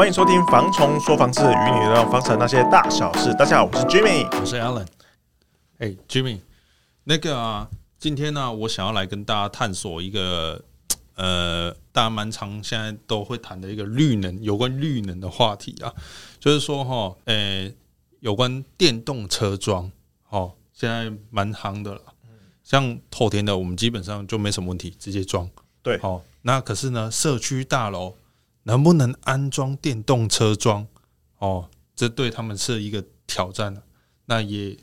欢迎收听《房虫说房事》，与你聊房产那些大小事。大家好，我是 Jimmy，我是 Alan。哎、hey，Jimmy，那个啊，今天呢、啊，我想要来跟大家探索一个呃，大家蛮常现在都会谈的一个绿能，有关绿能的话题啊，就是说哈，呃、欸，有关电动车桩，哦，现在蛮夯的了。像透天的，我们基本上就没什么问题，直接装。对，好，那可是呢，社区大楼。能不能安装电动车桩？哦，这对他们是一个挑战。那也，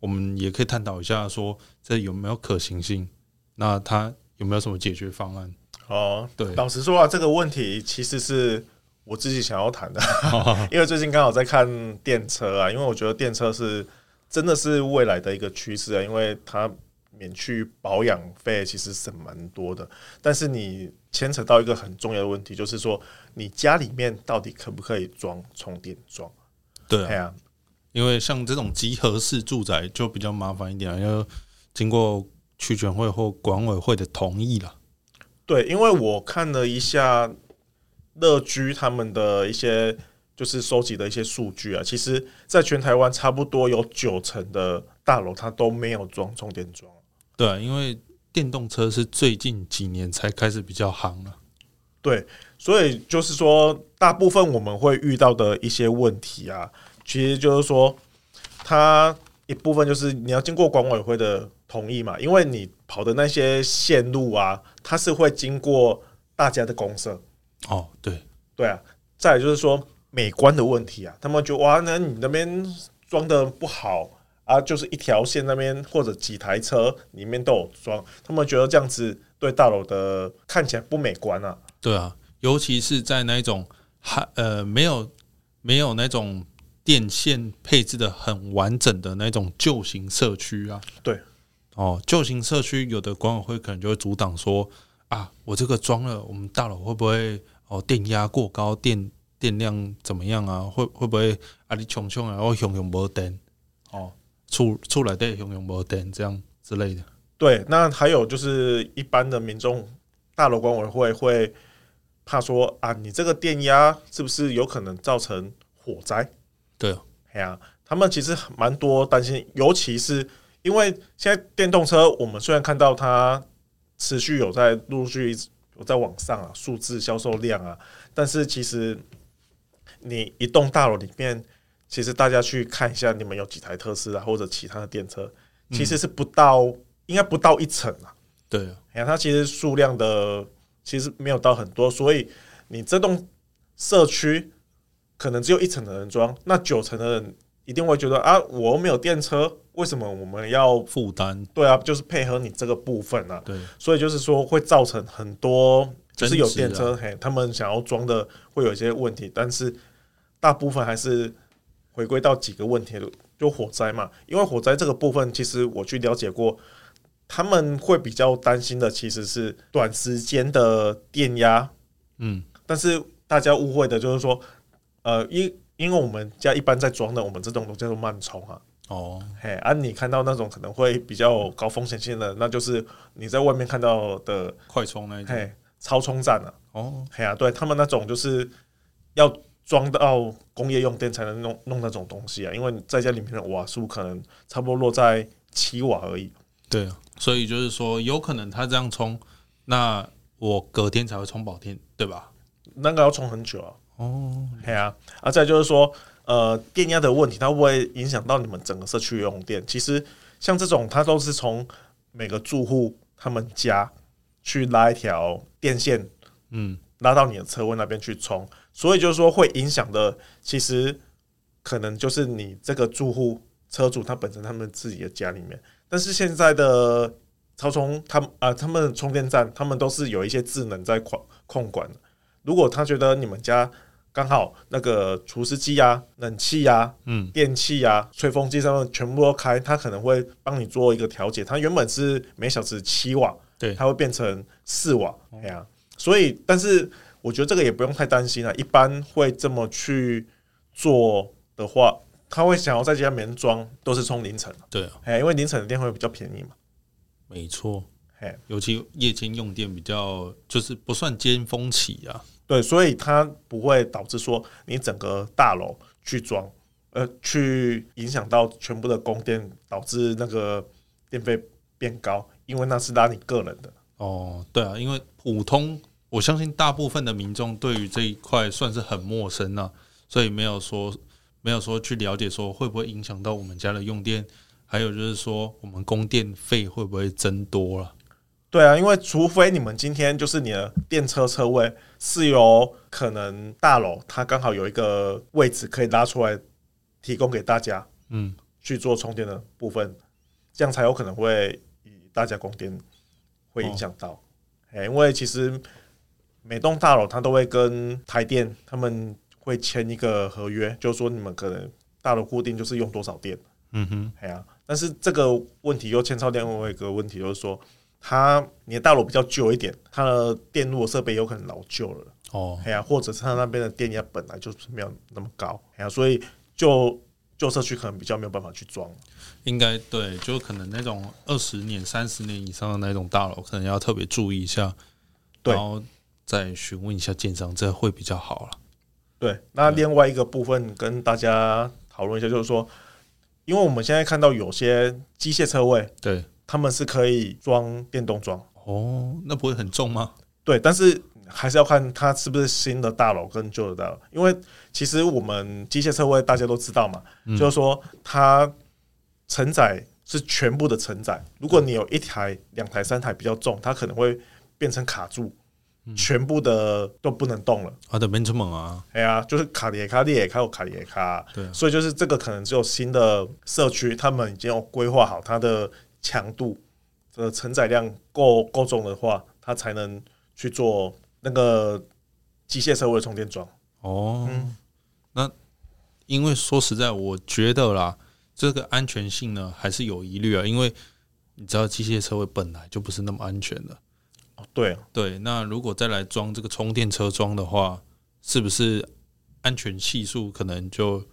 我们也可以探讨一下，说这有没有可行性？那它有没有什么解决方案？哦，对，老实说啊，这个问题其实是我自己想要谈的，因为最近刚好在看电车啊，因为我觉得电车是真的是未来的一个趋势啊，因为它。免去保养费其实是蛮多的，但是你牵扯到一个很重要的问题，就是说你家里面到底可不可以装充电桩？对啊，因为像这种集合式住宅就比较麻烦一点，要经过区权会或管委会的同意了。对，因为我看了一下乐居他们的一些就是收集的一些数据啊，其实在全台湾差不多有九成的大楼它都没有装充电桩。对，因为电动车是最近几年才开始比较夯了。对，所以就是说，大部分我们会遇到的一些问题啊，其实就是说，它一部分就是你要经过管委会的同意嘛，因为你跑的那些线路啊，它是会经过大家的公社。哦，对，对啊。再来就是说美观的问题啊，他们觉得哇，那你那边装的不好。啊，就是一条线那边或者几台车里面都有装，他们觉得这样子对大楼的看起来不美观啊。对啊，尤其是在那种还呃没有没有那种电线配置的很完整的那种旧型社区啊。对，哦，旧型社区有的管委会可能就会阻挡说啊，我这个装了，我们大楼会不会哦电压过高，电电量怎么样啊？会会不会啊？你穷穷啊，我熊熊没电哦。出出来的用用没电这样之类的，对。那还有就是一般的民众，大楼管委会会怕说啊，你这个电压是不是有可能造成火灾？对啊，哎呀，他们其实蛮多担心，尤其是因为现在电动车，我们虽然看到它持续有在陆续有在往上啊，数字销售量啊，但是其实你一栋大楼里面。其实大家去看一下，你们有几台特斯拉或者其他的电车，其实是不到，嗯、应该不到一层啊。对啊，你看它其实数量的其实没有到很多，所以你这栋社区可能只有一层的人装，那九层的人一定会觉得啊，我没有电车，为什么我们要负担？对啊，就是配合你这个部分啊。对，所以就是说会造成很多，就是有电车，嘿，他们想要装的会有一些问题，但是大部分还是。回归到几个问题，就火灾嘛，因为火灾这个部分，其实我去了解过，他们会比较担心的其实是短时间的电压，嗯，但是大家误会的就是说，呃，因因为我们家一般在装的，我们这种都叫做慢充啊，哦，嘿，啊，你看到那种可能会比较高风险性的，那就是你在外面看到的快充那一种，嘿，超充站啊，哦，嘿啊，对他们那种就是要。装到工业用电才能弄弄那种东西啊，因为在家里面的瓦数可能差不多落在七瓦而已。对啊，所以就是说，有可能他这样充，那我隔天才会充饱电，对吧？那个要充很久啊。哦，对啊。啊，再就是说，呃，电压的问题，它会不会影响到你们整个社区用电？其实像这种，它都是从每个住户他们家去拉一条电线，嗯，拉到你的车位那边去充。所以就是说，会影响的，其实可能就是你这个住户车主他本身他们自己的家里面。但是现在的超充，他们啊，他们的充电站，他们都是有一些智能在控控管的。如果他觉得你们家刚好那个除湿机呀、冷气啊、嗯、电器啊、吹风机上面全部都开，他可能会帮你做一个调节。它原本是每小时七瓦，对，它会变成四瓦，这样。所以，但是我觉得这个也不用太担心了。一般会这么去做的话，他会想要在家里面装，都是充凌晨。对啊，哎，因为凌晨的电会比较便宜嘛。没错，嘿，尤其夜间用电比较，就是不算尖峰期啊。对，所以它不会导致说你整个大楼去装，呃，去影响到全部的供电，导致那个电费变高，因为那是拉你个人的。哦，对啊，因为普通，我相信大部分的民众对于这一块算是很陌生啊，所以没有说没有说去了解说会不会影响到我们家的用电，还有就是说我们供电费会不会增多了。对啊，因为除非你们今天就是你的电车车位是由可能大楼它刚好有一个位置可以拉出来提供给大家，嗯，去做充电的部分，这样才有可能会以大家供电会影响到。哎，因为其实每栋大楼它都会跟台电他们会签一个合约，就是说你们可能大楼固定就是用多少电，嗯哼，哎呀，但是这个问题又牵扯到另外一个问题，就是说。它你的大楼比较旧一点，它的电路设备有可能老旧了。哦，哎呀，或者是它那边的电压本来就是没有那么高，哎呀，所以就旧社区可能比较没有办法去装。应该对，就可能那种二十年、三十年以上的那种大楼，可能要特别注意一下，对，然后再询问一下建商，这会比较好了。对，那另外一个部分跟大家讨论一下，就是说，因为我们现在看到有些机械车位，对。他们是可以装电动桩哦，那不会很重吗？对，但是还是要看它是不是新的大楼跟旧的大楼，因为其实我们机械车位大家都知道嘛，嗯、就是说它承载是全部的承载。如果你有一台、两台、三台比较重，它可能会变成卡住，嗯、全部的都不能动了。啊，对，没这么猛啊！哎呀，就是卡里卡里卡有卡里卡，对，所以就是这个可能只有新的社区，他们已经有规划好它的。强度的承载量够够重的话，它才能去做那个机械车位的充电桩。哦，嗯、那因为说实在，我觉得啦，这个安全性呢还是有疑虑啊。因为你知道，机械车位本来就不是那么安全的。哦，对啊，对。那如果再来装这个充电车桩的话，是不是安全系数可能就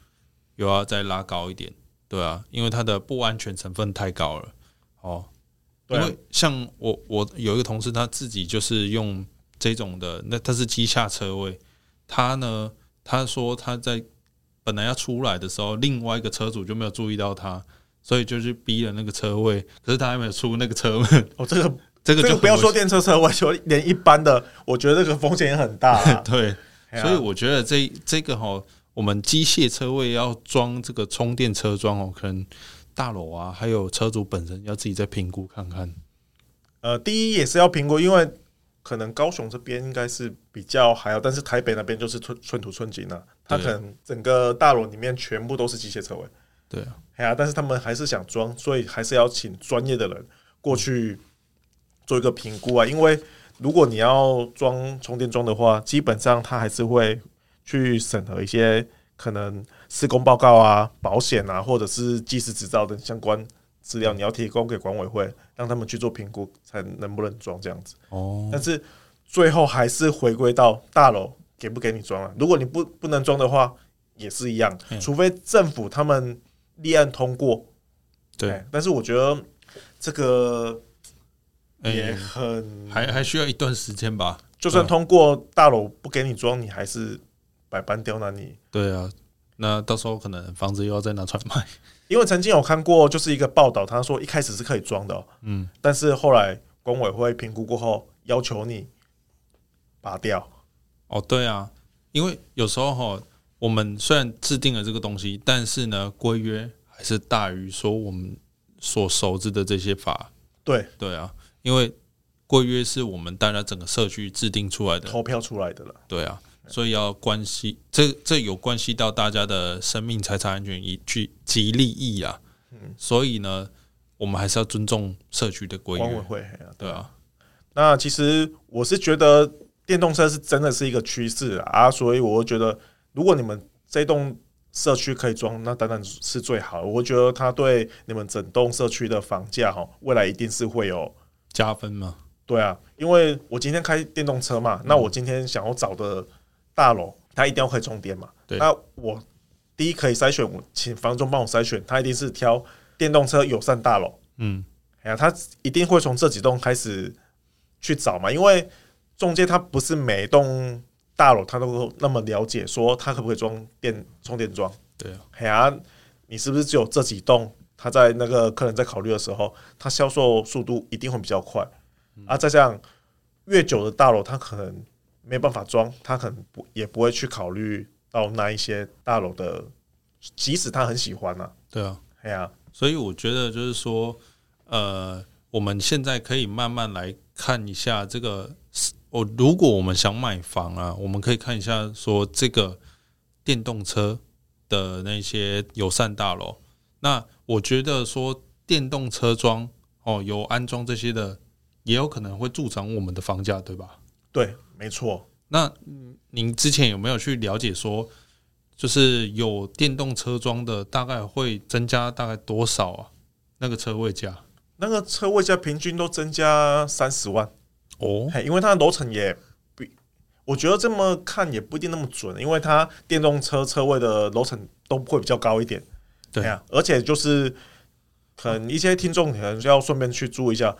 又要再拉高一点？对啊，因为它的不安全成分太高了。哦，因为像我，我有一个同事，他自己就是用这种的，那他是机下车位，他呢，他说他在本来要出来的时候，另外一个车主就没有注意到他，所以就去逼了那个车位，可是他还没有出那个车门。哦，这个这个就不要说电车车位，就连一般的，我觉得这个风险也很大啊。对，所以我觉得这这个哈，我们机械车位要装这个充电车桩哦，可能。大楼啊，还有车主本身要自己再评估看看。呃，第一也是要评估，因为可能高雄这边应该是比较还好，但是台北那边就是寸寸土寸金了。它可能整个大楼里面全部都是机械车位。对啊，哎呀，但是他们还是想装，所以还是要请专业的人过去做一个评估啊。因为如果你要装充电桩的话，基本上他还是会去审核一些。可能施工报告啊、保险啊，或者是技师执照等相关资料，你要提供给管委会，让他们去做评估，才能不能装这样子。哦。但是最后还是回归到大楼给不给你装啊？如果你不不能装的话，也是一样，除非政府他们立案通过。对。但是我觉得这个也很还还需要一段时间吧。就算通过，大楼不给你装，你还是。百般刁难你，对啊，那到时候可能房子又要再拿出来卖。因为曾经有看过，就是一个报道，他说一开始是可以装的，喔，嗯，但是后来管委会评估过后，要求你拔掉。哦，对啊，因为有时候哈，我们虽然制定了这个东西，但是呢，规约还是大于说我们所熟知的这些法。对，对啊，因为规约是我们大家整个社区制定出来的，投票出来的了。对啊。所以要关系，这这有关系到大家的生命财产安全以及及利益啊。嗯，所以呢，我们还是要尊重社区的规约。管委会，对啊。对啊，那其实我是觉得，电动车是真的是一个趋势啊，所以我觉得，如果你们这栋社区可以装，那当然是最好的。我觉得它对你们整栋社区的房价哈，未来一定是会有加分吗？对啊，因为我今天开电动车嘛，那我今天想要找的大楼，它一定要可以充电嘛。对，那我第一可以筛选，我请房东帮我筛选，他一定是挑电动车友善大楼。嗯，哎呀，他一定会从这几栋开始去找嘛，因为。中介他不是每栋大楼他都那么了解，说他可不可以装电充电桩？对啊，哎呀，你是不是只有这几栋？他在那个客人在考虑的时候，他销售速度一定会比较快。啊，再这样越久的大楼，他可能没办法装，他可能不也不会去考虑到那一些大楼的，即使他很喜欢呢、啊。对啊，哎呀，所以我觉得就是说，呃，我们现在可以慢慢来看一下这个。我，如果我们想买房啊，我们可以看一下说这个电动车的那些友善大楼。那我觉得说电动车桩哦，有安装这些的，也有可能会助长我们的房价，对吧？对，没错。那您之前有没有去了解说，就是有电动车桩的，大概会增加大概多少啊？那个车位价？那个车位价平均都增加三十万。哦，因为它的楼层也比，我觉得这么看也不一定那么准，因为它电动车车位的楼层都会比较高一点。对啊，而且就是可能一些听众可能就要顺便去注意一下，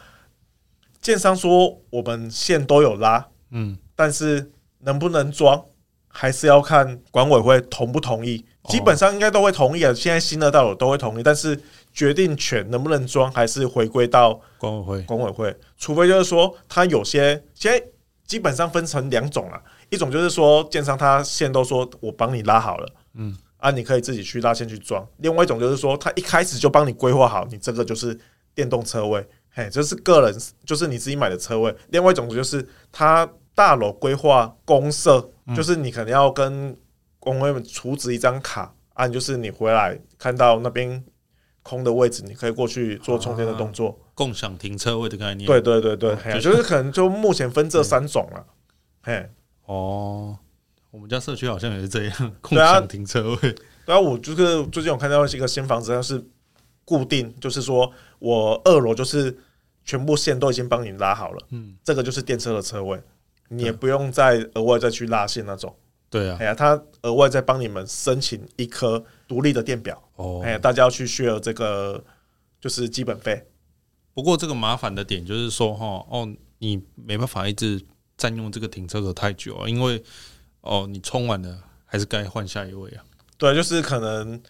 建商说我们线都有拉，嗯，但是能不能装还是要看管委会同不同意，基本上应该都会同意啊。现在新的大楼都会同意，但是。决定权能不能装，还是回归到管委会。管委会，除非就是说，他有些现在基本上分成两种了，一种就是说，建商他线都说我帮你拉好了，嗯，啊，你可以自己去拉线去装；另外一种就是说，他一开始就帮你规划好，你这个就是电动车位，嘿，就是个人，就是你自己买的车位。另外一种就是他大楼规划公社，就是你可能要跟公会们储值一张卡，啊就是你回来看到那边。空的位置，你可以过去做充电的动作，啊，共享停车位的概念。对对对对，哦，就是可能就目前分这三种了。嘿，哦，我们家社区好像也是这样，共享 停车位。对啊，对啊，我就是最近我看到一个新房子，它是固定，就是说我二楼就是全部线都已经帮你拉好了，嗯，这个就是电车的车位，你也不用再额外再去拉线那种。对啊，哎呀，他额外再帮你们申请一颗独立的电表哦，哎呀，大家要去 share 这个就是基本费。不过这个麻烦的点就是说，哈哦，你没办法一直占用这个停车格太久啊，因为哦，你充完了还是该换下一位啊。对，就是可能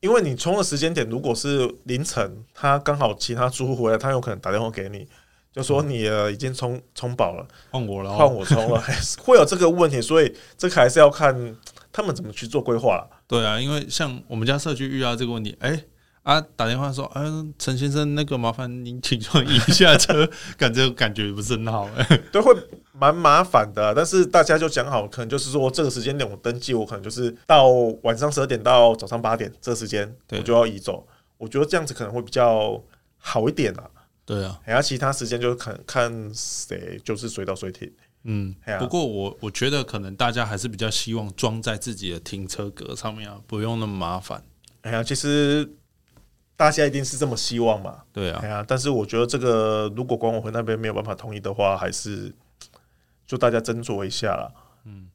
因为你充的时间点如果是凌晨，他刚好其他租户回来，他有可能打电话给你。就说你呃已经充充饱了，换我了，换我充了，会有这个问题，所以这个还是要看他们怎么去做规划了。对啊，因为像我们家社区遇到这个问题，哎、欸、啊，打电话说，嗯、啊，陈先生，那个麻烦您请坐一下车，感觉感觉不是很好，哎，对，会蛮麻烦的。但是大家就讲好，可能就是说这个时间点我登记，我可能就是到晚上十二点到早上八点这个时间，我就要移走。我觉得这样子可能会比较好一点啊。对啊，然后其他时间就看看谁就是随到随停。嗯，不过我我觉得可能大家还是比较希望装在自己的停车格上面啊，不用那么麻烦。哎呀，其实大家一定是这么希望嘛。对啊，哎呀，但是我觉得这个如果管委会那边没有办法同意的话，还是就大家斟酌一下了。嗯。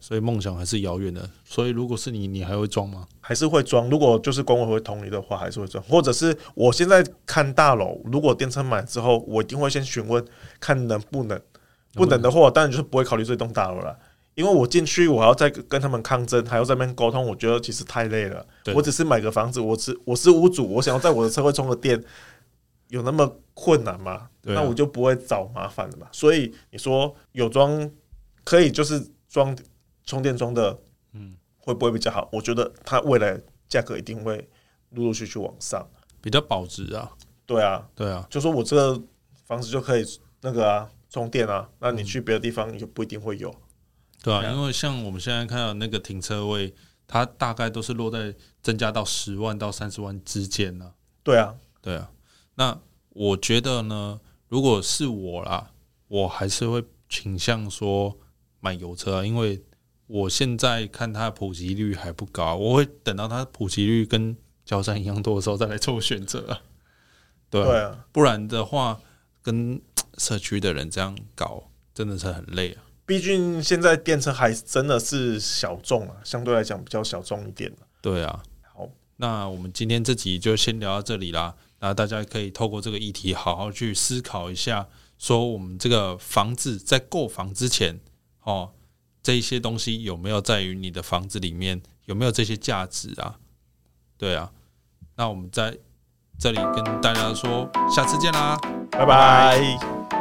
所以梦想还是遥远的。所以如果是你，你还会装吗？还是会装。如果就是管委会同意的话，还是会装。或者是我现在看大楼，如果电车满之后，我一定会先询问看能不能。不能的话，当然就是不会考虑这栋大楼了。因为我进去，我还要再跟他们抗争，还要在那边沟通，我觉得其实太累了。我只是买个房子，我是我是屋主，我想要在我的车位充个电，有那么困难嘛？那我就不会找麻烦的嘛。所以你说有装可以就是。装充电桩的，嗯，会不会比较好？我觉得它未来价格一定会陆陆续续往上，比较保值啊。对啊，对啊，就说我这个房子就可以那个啊充电啊，那你去别的地方也不一定会有，对啊，因为像我们现在看到那个停车位，它大概都是落在增加到十万到三十万之间呢。对啊，对啊。那我觉得呢，如果是我啦，我还是会倾向说。买油车啊，因为我现在看它的普及率还不高，我会等到它普及率跟交战一样多的时候再来做选择啊。对啊，对啊，不然的话，跟 社区的人这样搞真的是很累啊。毕竟现在电车还真的是小众啊，相对来讲比较小众一点。对啊，好，那我们今天这集就先聊到这里啦。那大家可以透过这个议题好好去思考一下，说我们这个房子在购房之前，哦，这一些东西有没有在于你的房子里面有没有这些价值啊？对啊，那我们在这里跟大家说，下次见啦，拜拜。